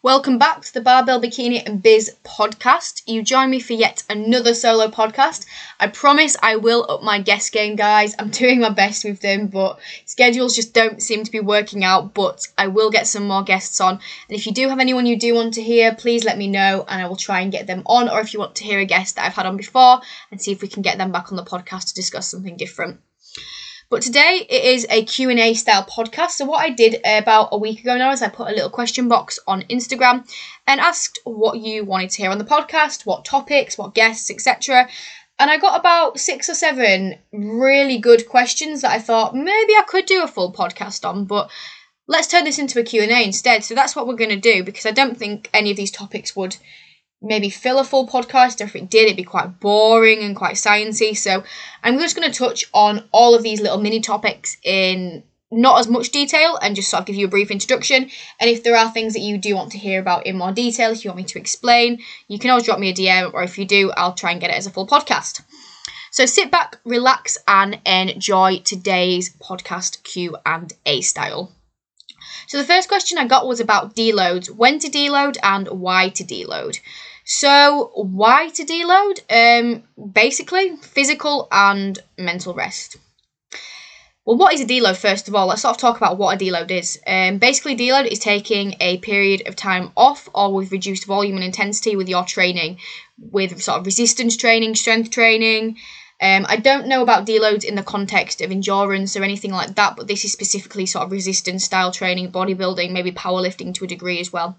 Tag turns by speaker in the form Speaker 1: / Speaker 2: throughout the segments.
Speaker 1: Welcome back to the Barbell Bikini and Biz podcast. You join me for yet another solo podcast. I promise I will up my guest game, guys. I'm doing my best with them, but schedules just don't seem to be working out. But I will get some more guests on. And if you do have anyone you do want to hear, please let me know and I will try and get them on. Or if you want to hear a guest that I've had on before and see if we can get them back on the podcast to discuss something different. But today it is a Q&A style podcast. So what I did about a week ago now is I put a little question box on Instagram and asked what you wanted to hear on the podcast, what topics, what guests, etc. And I got about six or seven really good questions that I thought maybe I could do a full podcast on, but let's turn this into a Q&A instead. So that's what we're going to do because I don't think any of these topics would maybe fill a full podcast. Or if it did, it'd be quite boring and quite sciencey. So I'm just going to touch on all of these little mini topics in not as much detail and just sort of give you a brief introduction. And if there are things that you do want to hear about in more detail, if you want me to explain, you can always drop me a DM, or if you do, I'll try and get it as a full podcast. So sit back, relax, and enjoy today's podcast Q and A style. So the first question I got was about deloads, when to deload and why to deload. So, why to deload? Um, basically, physical and mental rest. Well, what is a deload, first of all? Let's sort of talk about what a deload is. Um, basically, deload is taking a period of time off or with reduced volume and intensity with your training, with sort of resistance training, strength training. Um, I don't know about deloads in the context of endurance or anything like that, but this is specifically sort of resistance style training, bodybuilding, maybe powerlifting to a degree as well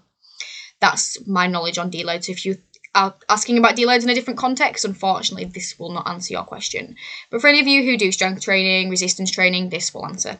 Speaker 1: that's my knowledge on deloads. If you are asking about deloads in a different context, unfortunately, this will not answer your question. But for any of you who do strength training, resistance training, this will answer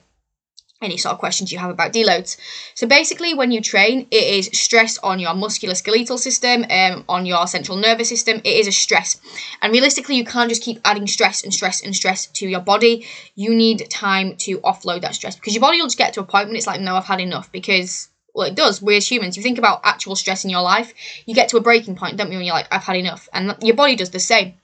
Speaker 1: any sort of questions you have about deloads. So basically, when you train, it is stress on your musculoskeletal system, um, on your central nervous system. It is a stress, and realistically, you can't just keep adding stress and stress and stress to your body. You need time to offload that stress because your body will just get to a point when it's like, no, I've had enough because well, it does. We as humans, you think about actual stress in your life, you get to a breaking point, don't you? When you're like, I've had enough, and your body does the same.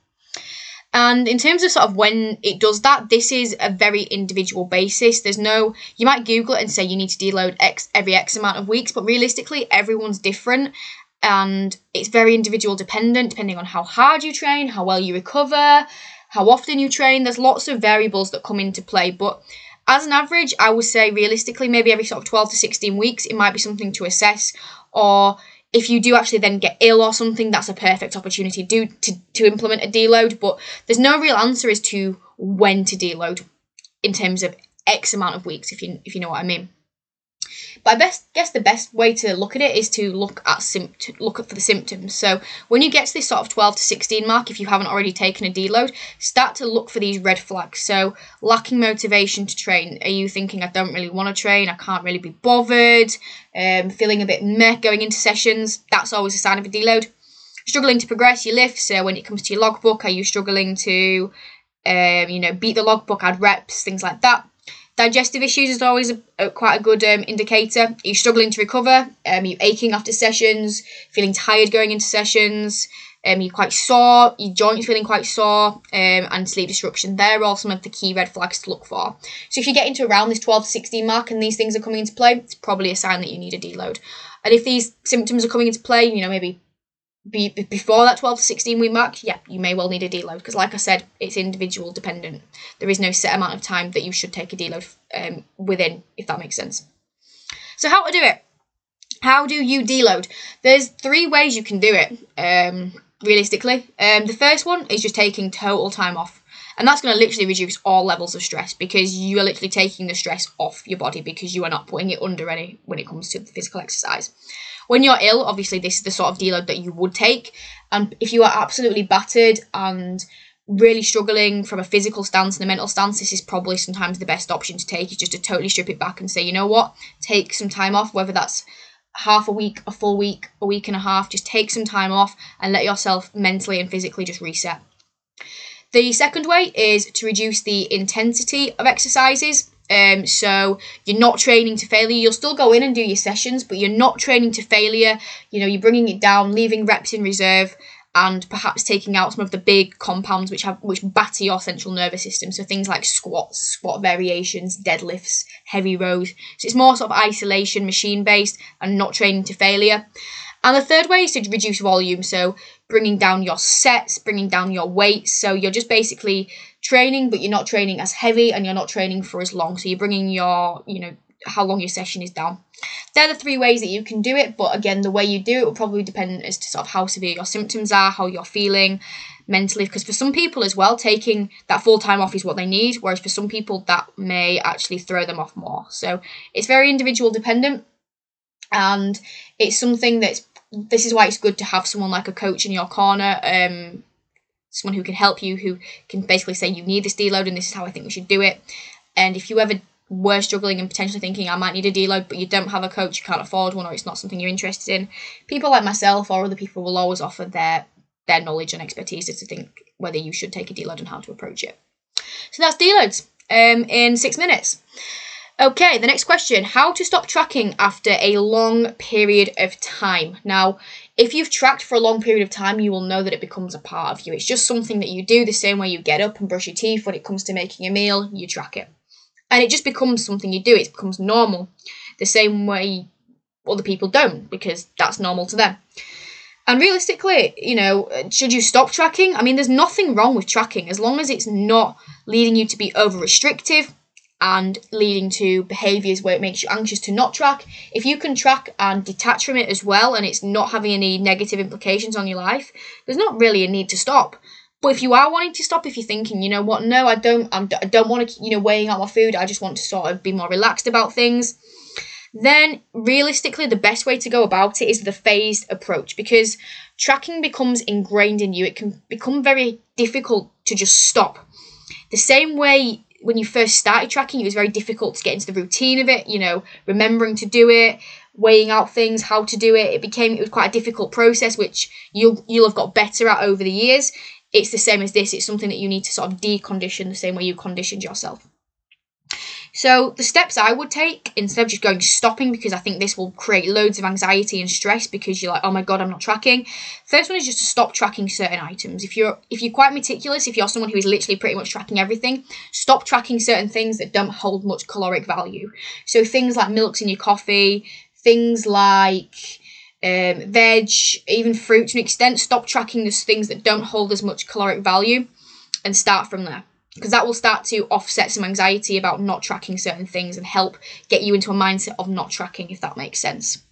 Speaker 1: And in terms of sort of when it does that, this is a very individual basis. There's no, you might Google it and say you need to deload X every X amount of weeks, but realistically, everyone's different and it's very individual dependent, depending on how hard you train, how well you recover, how often you train. There's lots of variables that come into play, but as an average, I would say realistically, maybe every sort of 12 to 16 weeks, it might be something to assess. Or if you do actually then get ill or something, that's a perfect opportunity to, do, to, to implement a deload. But there's no real answer as to when to deload in terms of X amount of weeks, if you, if you know what I mean. But I best guess the best way to look at it is to look at sympt- look for the symptoms. So when you get to this sort of 12 to 16 mark, if you haven't already taken a deload, start to look for these red flags. So lacking motivation to train. Are you thinking I don't really want to train? I can't really be bothered. Um, feeling a bit meh going into sessions. That's always a sign of a deload. Struggling to progress your lifts. So when it comes to your logbook, are you struggling to um, you know, beat the logbook, add reps, things like that. Digestive issues is always a, a, quite a good um, indicator. Are you struggling to recover? Um, are you aching after sessions? Feeling tired going into sessions? Um, you're quite sore, your joints feeling quite sore, um, and sleep disruption. They're all some of the key red flags to look for. So if you get into around this 12 to 16 mark and these things are coming into play, it's probably a sign that you need a deload. And if these symptoms are coming into play, you know, maybe be, before that 12 to 16 week mark, yeah, you may well need a deload because, like I said, it's individual dependent. There is no set amount of time that you should take a deload um, within, if that makes sense. So, how to do it? How do you deload? There's three ways you can do it. Um, realistically, um, the first one is just taking total time off. And that's going to literally reduce all levels of stress because you are literally taking the stress off your body because you are not putting it under any when it comes to the physical exercise. When you're ill, obviously, this is the sort of deload that you would take. And if you are absolutely battered and really struggling from a physical stance and a mental stance, this is probably sometimes the best option to take is just to totally strip it back and say, you know what, take some time off, whether that's half a week, a full week, a week and a half, just take some time off and let yourself mentally and physically just reset. The second way is to reduce the intensity of exercises. Um, so you're not training to failure. You'll still go in and do your sessions, but you're not training to failure. You know, you're bringing it down, leaving reps in reserve, and perhaps taking out some of the big compounds which have which batter your central nervous system. So things like squats, squat variations, deadlifts, heavy rows. So it's more sort of isolation, machine based, and not training to failure. And the third way is to reduce volume. So bringing down your sets, bringing down your weights. So you're just basically training, but you're not training as heavy and you're not training for as long. So you're bringing your, you know, how long your session is down. They're the three ways that you can do it, but again, the way you do it will probably depend as to sort of how severe your symptoms are, how you're feeling mentally. Because for some people as well, taking that full time off is what they need, whereas for some people, that may actually throw them off more. So it's very individual dependent, and it's something that's this is why it's good to have someone like a coach in your corner. Um, someone who can help you, who can basically say you need this deload and this is how I think we should do it. And if you ever were struggling and potentially thinking I might need a deload, but you don't have a coach, you can't afford one, or it's not something you're interested in, people like myself or other people will always offer their their knowledge and expertise to think whether you should take a deload and how to approach it. So that's deloads um, in six minutes. Okay, the next question How to stop tracking after a long period of time? Now, if you've tracked for a long period of time, you will know that it becomes a part of you. It's just something that you do the same way you get up and brush your teeth when it comes to making a meal, you track it and it just becomes something you do. It becomes normal, the same way other people don't because that's normal to them. And realistically, you know, should you stop tracking? I mean, there's nothing wrong with tracking as long as it's not leading you to be over restrictive and leading to behaviors where it makes you anxious to not track. If you can track and detach from it as well and it's not having any negative implications on your life, there's not really a need to stop. But if you are wanting to stop, if you're thinking, you know what, no, I don't, I'm, I don't want to, you know, weighing out my food. I just want to sort of be more relaxed about things. Then, realistically, the best way to go about it is the phased approach because tracking becomes ingrained in you. It can become very difficult to just stop. The same way when you first started tracking, it was very difficult to get into the routine of it, you know, remembering to do it, weighing out things, how to do it. It became it was quite a difficult process, which you'll you'll have got better at over the years it's the same as this. It's something that you need to sort of decondition the same way you conditioned yourself. So the steps I would take instead of just going stopping because I think this will create loads of anxiety and stress because you're like, oh my god, I'm not tracking. First one is just to stop tracking certain items. If you're if you're quite meticulous, if you're someone who is literally pretty much tracking everything, stop tracking certain things that don't hold much caloric value. So things like milks in your coffee, things like um, veg, even fruit to an extent. Stop tracking those things that don't hold as much caloric value and start from there. Because that will start to offset some anxiety about not tracking certain things and help get you into a mindset of not tracking, if that makes sense.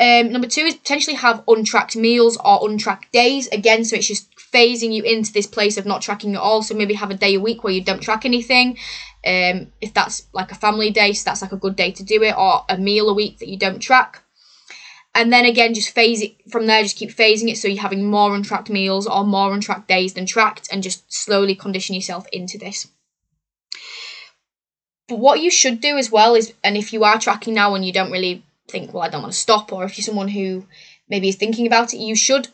Speaker 1: Um, number two is potentially have untracked meals or untracked days. Again, so it's just phasing you into this place of not tracking at all. So maybe have a day a week where you don't track anything. Um, if that's like a family day, so that's like a good day to do it, or a meal a week that you don't track and then again just phase it from there just keep phasing it. So you're having more untracked meals or more untracked days than tracked and just slowly condition yourself into this. But what you should do as well is and if you are tracking now and you don't really think well i don't want to stop or if you're someone who maybe is thinking about it you should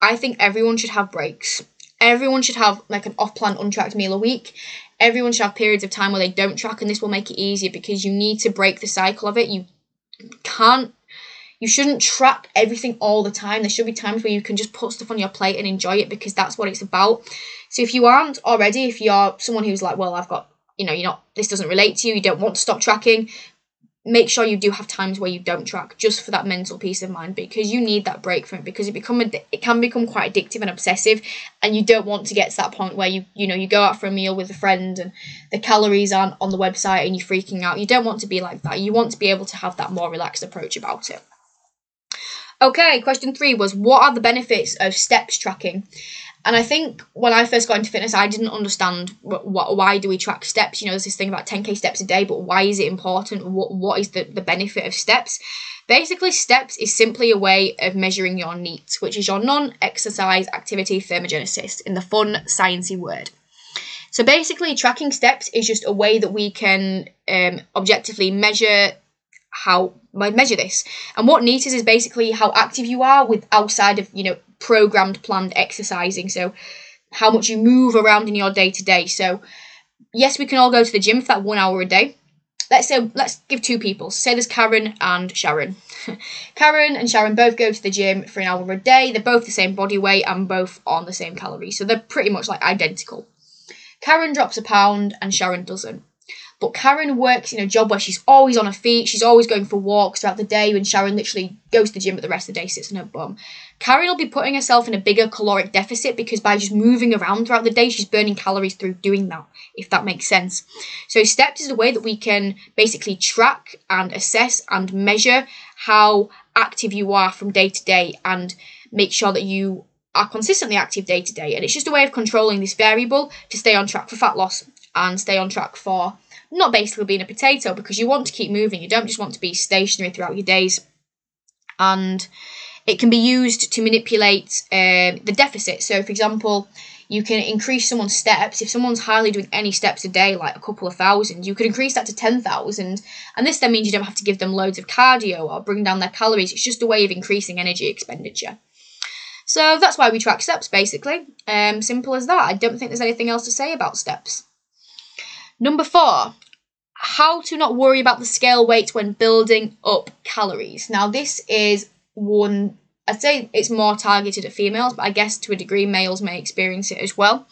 Speaker 1: i think everyone should have breaks. Everyone should have like an off-plan untracked meal a week. Everyone should have periods of time where they don't track and this will make it easier because you need to break the cycle of it. You can't you shouldn't track everything all the time. There should be times where you can just put stuff on your plate and enjoy it because that's what it's about. So if you aren't already, if you're someone who's like, well, I've got, you know, you're not, this doesn't relate to you, you don't want to stop tracking, make sure you do have times where you don't track just for that mental peace of mind because you need that break from it because it become it can become quite addictive and obsessive and you don't want to get to that point where you you know you go out for a meal with a friend and the calories aren't on the website and you're freaking out you don't want to be like that you want to be able to have that more relaxed approach about it Okay, question three was what are the benefits of steps tracking? And I think when I first got into fitness, I didn't understand what, what why do we track steps. You know, there's this thing about 10k steps a day, but why is it important? What what is the, the benefit of steps? Basically, steps is simply a way of measuring your NEAT, which is your non-exercise activity thermogenesis, in the fun sciencey word. So basically, tracking steps is just a way that we can um, objectively measure how I measure this. And what NEAT is is basically how active you are with outside of, you know, programmed planned exercising. So how much you move around in your day to day. So yes, we can all go to the gym for that one hour a day. let's say let's give two people. Say there's Karen and Sharon. Karen and Sharon both go to the gym for an hour a day. They're both the same body weight and both on the same calories, so they're pretty much like identical. Karen drops a pound and Sharon doesn't. But Karen works in a job where she's always on her feet, she's always going for walks throughout the day, when Sharon literally goes to the gym, but the rest of the day sits on her bum. Karen will be putting herself in a bigger caloric deficit because by just moving around throughout the day, she's burning calories through doing that, if that makes sense. So, steps is a way that we can basically track and assess and measure how active you are from day to day and make sure that you are consistently active day to day. And it's just a way of controlling this variable to stay on track for fat loss and stay on track for not basically being a potato because you want to keep moving. You don't just want to be stationary throughout your days. And it can be used to manipulate um, the deficit. So, for example, you can increase someone's steps. If someone's hardly doing any steps a day, like a couple of thousand, you could increase that to 10,000. And this then means you don't have to give them loads of cardio or bring down their calories. It's just a way of increasing energy expenditure. So that's why we track steps, basically. Um, simple as that. I don't think there's anything else to say about steps. Number four, how to not worry about the scale weight when building up calories. Now, this is one, I'd say it's more targeted at females, but I guess to a degree males may experience it as well.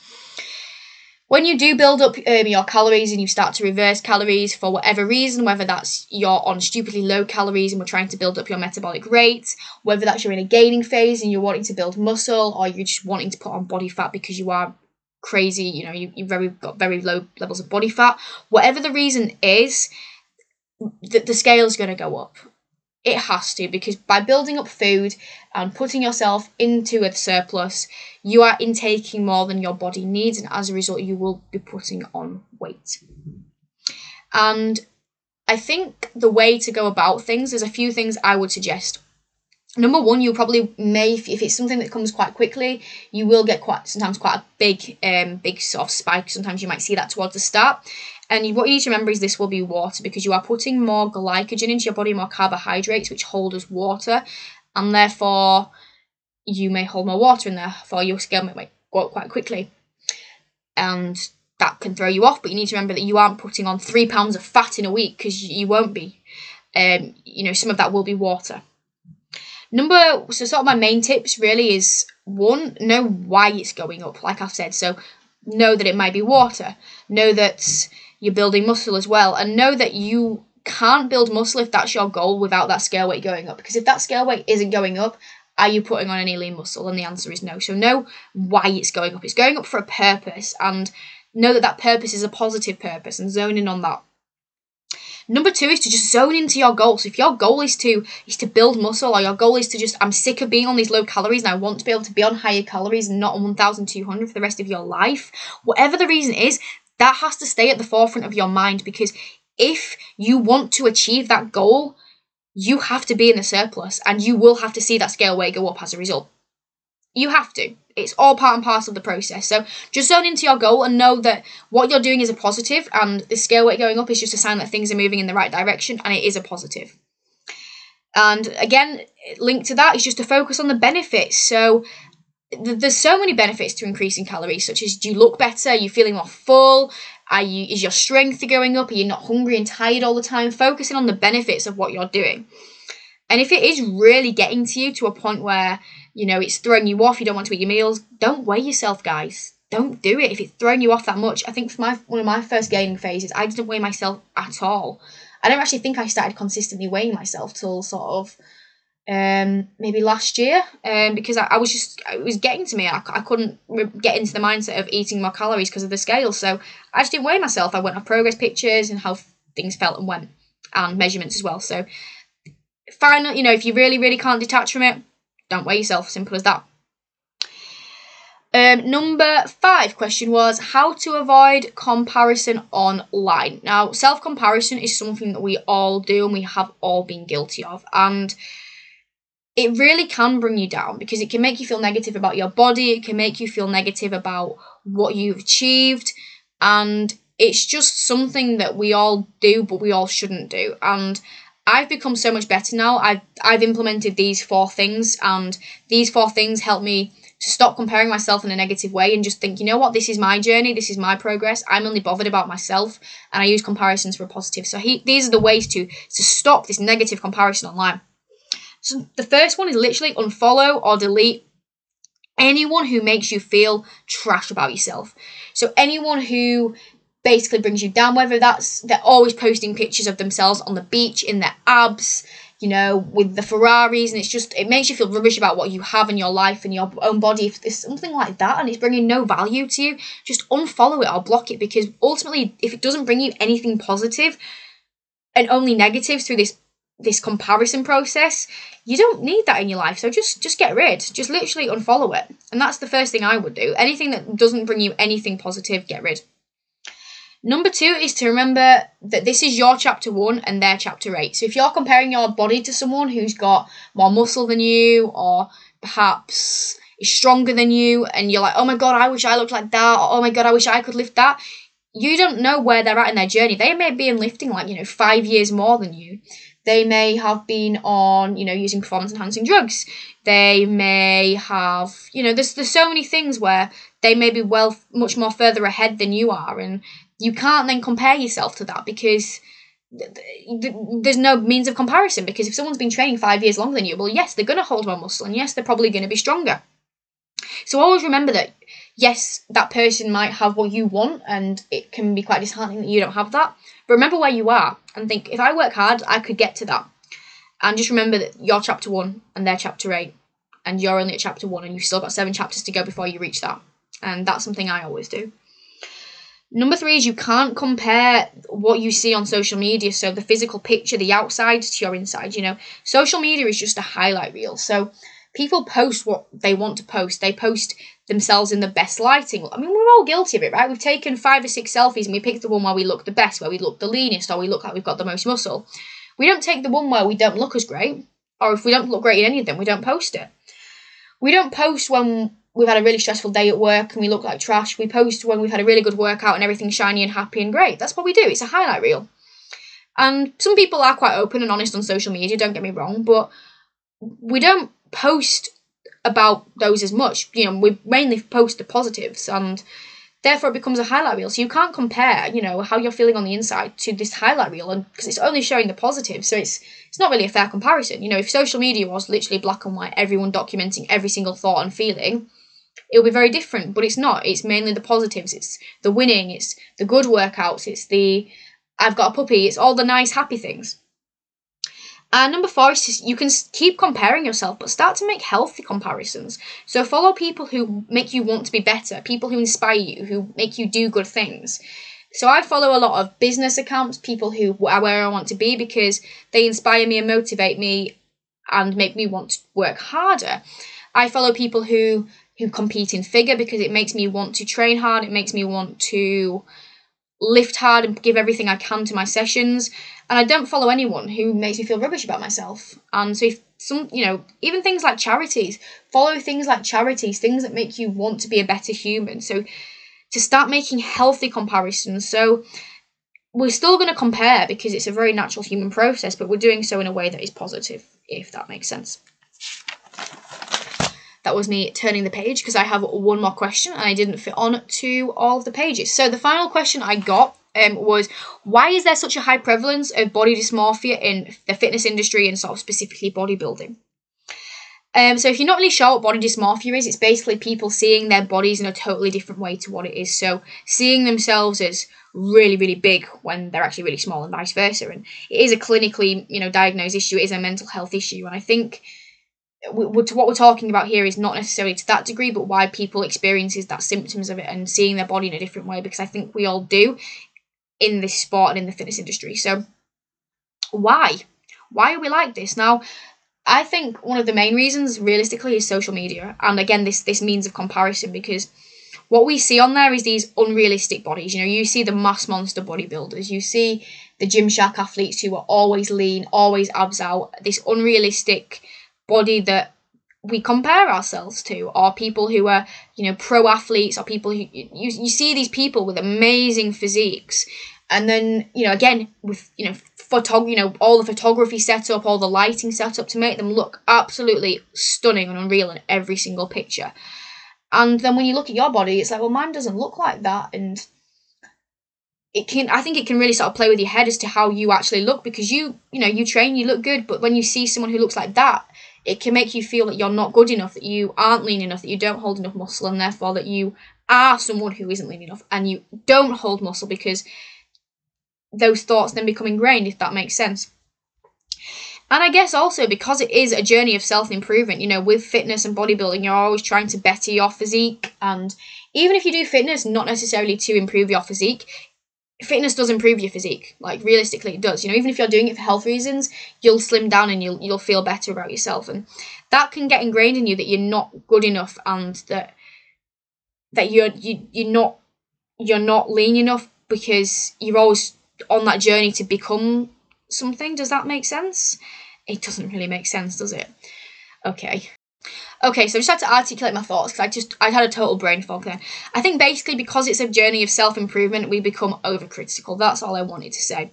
Speaker 1: When you do build up um, your calories and you start to reverse calories for whatever reason, whether that's you're on stupidly low calories and we're trying to build up your metabolic rate, whether that's you're in a gaining phase and you're wanting to build muscle, or you're just wanting to put on body fat because you are crazy, you know, you, you've very got very low levels of body fat. Whatever the reason is, the, the scale is going to go up. It has to because by building up food and putting yourself into a surplus, you are intaking more than your body needs, and as a result, you will be putting on weight. And I think the way to go about things, there's a few things I would suggest number one you probably may if it's something that comes quite quickly you will get quite sometimes quite a big um big sort of spike. Sometimes you might see that towards the start. And what you need to remember is this will be water because you are putting more glycogen into your body more carbohydrates which hold as water. And therefore you may hold more water and therefore your scale might go up quite quickly. And that can throw you off but you need to remember that you aren't putting on three pounds of fat in a week because you won't be. Um you know some of that will be water Number so sort of my main tips really is one, know why it's going up, like I've said. So know that it might be water. Know that you're building muscle as well. And know that you can't build muscle if that's your goal without that scale weight going up. Because if that scale weight isn't going up, are you putting on any lean muscle? And the answer is no. So know why it's going up. It's going up for a purpose and know that that purpose is a positive purpose and zone in on that Number two is to just zone into your goals. So if your goal is to is to build muscle, or your goal is to just I'm sick of being on these low calories and I want to be able to be on higher calories and not on 1,200 for the rest of your life, whatever the reason is, that has to stay at the forefront of your mind because if you want to achieve that goal, you have to be in the surplus and you will have to see that scale weight go up as a result. You have to. It's all part and parcel of the process. So just zone into your goal and know that what you're doing is a positive and the scale weight going up is just a sign that things are moving in the right direction and it is a positive. And again, linked to that is just to focus on the benefits. So th- there's so many benefits to increasing calories, such as do you look better, are you feeling more full, are you is your strength going up, are you not hungry and tired all the time? Focusing on the benefits of what you're doing. And if it is really getting to you to a point where you know, it's throwing you off, you don't want to eat your meals, don't weigh yourself, guys. Don't do it if it's throwing you off that much. I think for my one of my first gaining phases, I didn't weigh myself at all. I don't actually think I started consistently weighing myself till sort of um, maybe last year um, because I, I was just it was getting to me I, I couldn't re- get into the mindset of eating more calories because of the scale so I just didn't weigh myself I went off progress pictures and how things felt and went and measurements as well so final you know if you really really can't detach from it don't weigh yourself, simple as that. Um, number five question was how to avoid comparison online. Now, self comparison is something that we all do and we have all been guilty of. And it really can bring you down because it can make you feel negative about your body, it can make you feel negative about what you've achieved. And it's just something that we all do, but we all shouldn't do. And I've become so much better now. I've I've implemented these four things, and these four things help me to stop comparing myself in a negative way and just think, you know what, this is my journey, this is my progress. I'm only bothered about myself, and I use comparisons for a positive. So he, these are the ways to to stop this negative comparison online. So the first one is literally unfollow or delete anyone who makes you feel trash about yourself. So anyone who basically brings you down, whether that's they're always posting pictures of themselves on the beach in their abs, you know, with the Ferraris, and it's just it makes you feel rubbish about what you have in your life and your own body. If there's something like that and it's bringing no value to you, just unfollow it or block it because ultimately, if it doesn't bring you anything positive and only negatives through this this comparison process, you don't need that in your life. So just just get rid. Just literally unfollow it. And that's the first thing I would do. Anything that doesn't bring you anything positive, get rid. Number two is to remember that this is your chapter one and their chapter eight. So if you're comparing your body to someone who's got more muscle than you, or perhaps is stronger than you, and you're like, oh my god, I wish I looked like that, or oh my god, I wish I could lift that, you don't know where they're at in their journey. They may be in lifting like, you know, five years more than you. They may have been on, you know, using performance enhancing drugs. They may have, you know, there's there's so many things where they may be well much more further ahead than you are, and you can't then compare yourself to that because there's no means of comparison because if someone's been training five years longer than you well yes they're going to hold more muscle and yes they're probably going to be stronger. So always remember that yes that person might have what you want and it can be quite disheartening that you don't have that but remember where you are and think if i work hard i could get to that. And just remember that you're chapter one and they're chapter eight and you're only at chapter one and you've still got seven chapters to go before you reach that. And that's something i always do Number three is you can't compare what you see on social media, so the physical picture, the outside to your inside. You know, social media is just a highlight reel. So people post what they want to post. They post themselves in the best lighting. I mean, we're all guilty of it, right? We've taken five or six selfies and we pick the one where we look the best, where we look the leanest, or we look like we've got the most muscle. We don't take the one where we don't look as great, or if we don't look great in any of them, we don't post it. We don't post when we've had a really stressful day at work and we look like trash. We post when we've had a really good workout and everything's shiny and happy and great. That's what we do. It's a highlight reel. And some people are quite open and honest on social media, don't get me wrong, but we don't post about those as much. You know, we mainly post the positives and therefore it becomes a highlight reel. So you can't compare, you know, how you're feeling on the inside to this highlight reel and because it's only showing the positive. So it's it's not really a fair comparison. You know, if social media was literally black and white, everyone documenting every single thought and feeling, it'll be very different, but it's not. It's mainly the positives. It's the winning. It's the good workouts. It's the I've got a puppy. It's all the nice, happy things. And number four is just, you can keep comparing yourself, but start to make healthy comparisons. So follow people who make you want to be better, people who inspire you, who make you do good things. So I follow a lot of business accounts, people who are where I want to be because they inspire me and motivate me and make me want to work harder. I follow people who who compete in figure because it makes me want to train hard, it makes me want to lift hard and give everything I can to my sessions. And I don't follow anyone who makes me feel rubbish about myself. And so if some you know, even things like charities, follow things like charities, things that make you want to be a better human. So to start making healthy comparisons. So we're still going to compare because it's a very natural human process, but we're doing so in a way that is positive, if that makes sense that was me turning the page because I have one more question and I didn't fit on to all of the pages. So the final question I got um, was why is there such a high prevalence of body dysmorphia in the fitness industry and sort of specifically bodybuilding? Um, so if you're not really sure what body dysmorphia is, it's basically people seeing their bodies in a totally different way to what it is. So seeing themselves as really, really big when they're actually really small and vice versa. And it is a clinically, you know, diagnosed issue. It is a mental health issue. And I think what we're talking about here is not necessarily to that degree, but why people experiences that symptoms of it and seeing their body in a different way. Because I think we all do in this sport and in the fitness industry. So why? Why are we like this now? I think one of the main reasons, realistically, is social media, and again, this this means of comparison because what we see on there is these unrealistic bodies. You know, you see the mass monster bodybuilders, you see the Gymshark athletes who are always lean, always abs out, this unrealistic body that we compare ourselves to are people who are you know pro athletes or people who you, you see these people with amazing physiques. And then you know again with you know photog you know all the photography set up all the lighting set up to make them look absolutely stunning and unreal in every single picture. And then when you look at your body, it's like, well, mine doesn't look like that. And it can I think it can really sort of play with your head as to how you actually look because you you know you train you look good. But when you see someone who looks like that it can make you feel that you're not good enough that you aren't lean enough that you don't hold enough muscle and therefore that you are someone who isn't lean enough and you don't hold muscle because those thoughts then become ingrained if that makes sense and I guess also because it is a journey of self improvement, you know, with fitness and bodybuilding, you're always trying to better your physique. And even if you do fitness, not necessarily to improve your physique, fitness does improve your physique. Like realistically, it does. You know, even if you're doing it for health reasons, you'll slim down and you'll you'll feel better about yourself, and that can get ingrained in you that you're not good enough and that that you're you you're not you're not lean enough because you're always on that journey to become something. Does that make sense? It doesn't really make sense, does it? Okay. Okay, so I just had to articulate my thoughts because I just I had a total brain fog there. I think basically because it's a journey of self improvement, we become overcritical. That's all I wanted to say.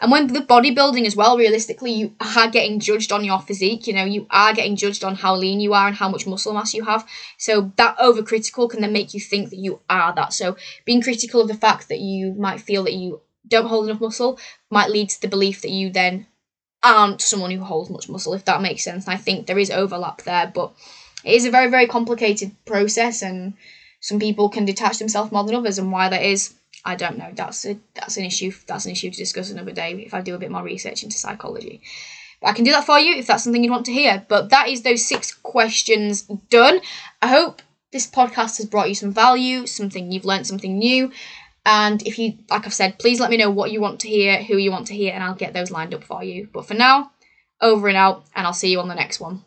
Speaker 1: And when the bodybuilding as well, realistically, you are getting judged on your physique. You know, you are getting judged on how lean you are and how much muscle mass you have. So that overcritical can then make you think that you are that. So being critical of the fact that you might feel that you don't hold enough muscle might lead to the belief that you then Um, aren't someone who holds much muscle, if that makes sense. And I think there is overlap there, but it is a very, very complicated process, and some people can detach themselves more than others, and why that is, I don't know. That's a that's an issue. That's an issue to discuss another day if I do a bit more research into psychology. But I can do that for you if that's something you'd want to hear. But that is those six questions done. I hope this podcast has brought you some value, something you've learned something new. And if you, like I've said, please let me know what you want to hear, who you want to hear, and I'll get those lined up for you. But for now, over and out, and I'll see you on the next one.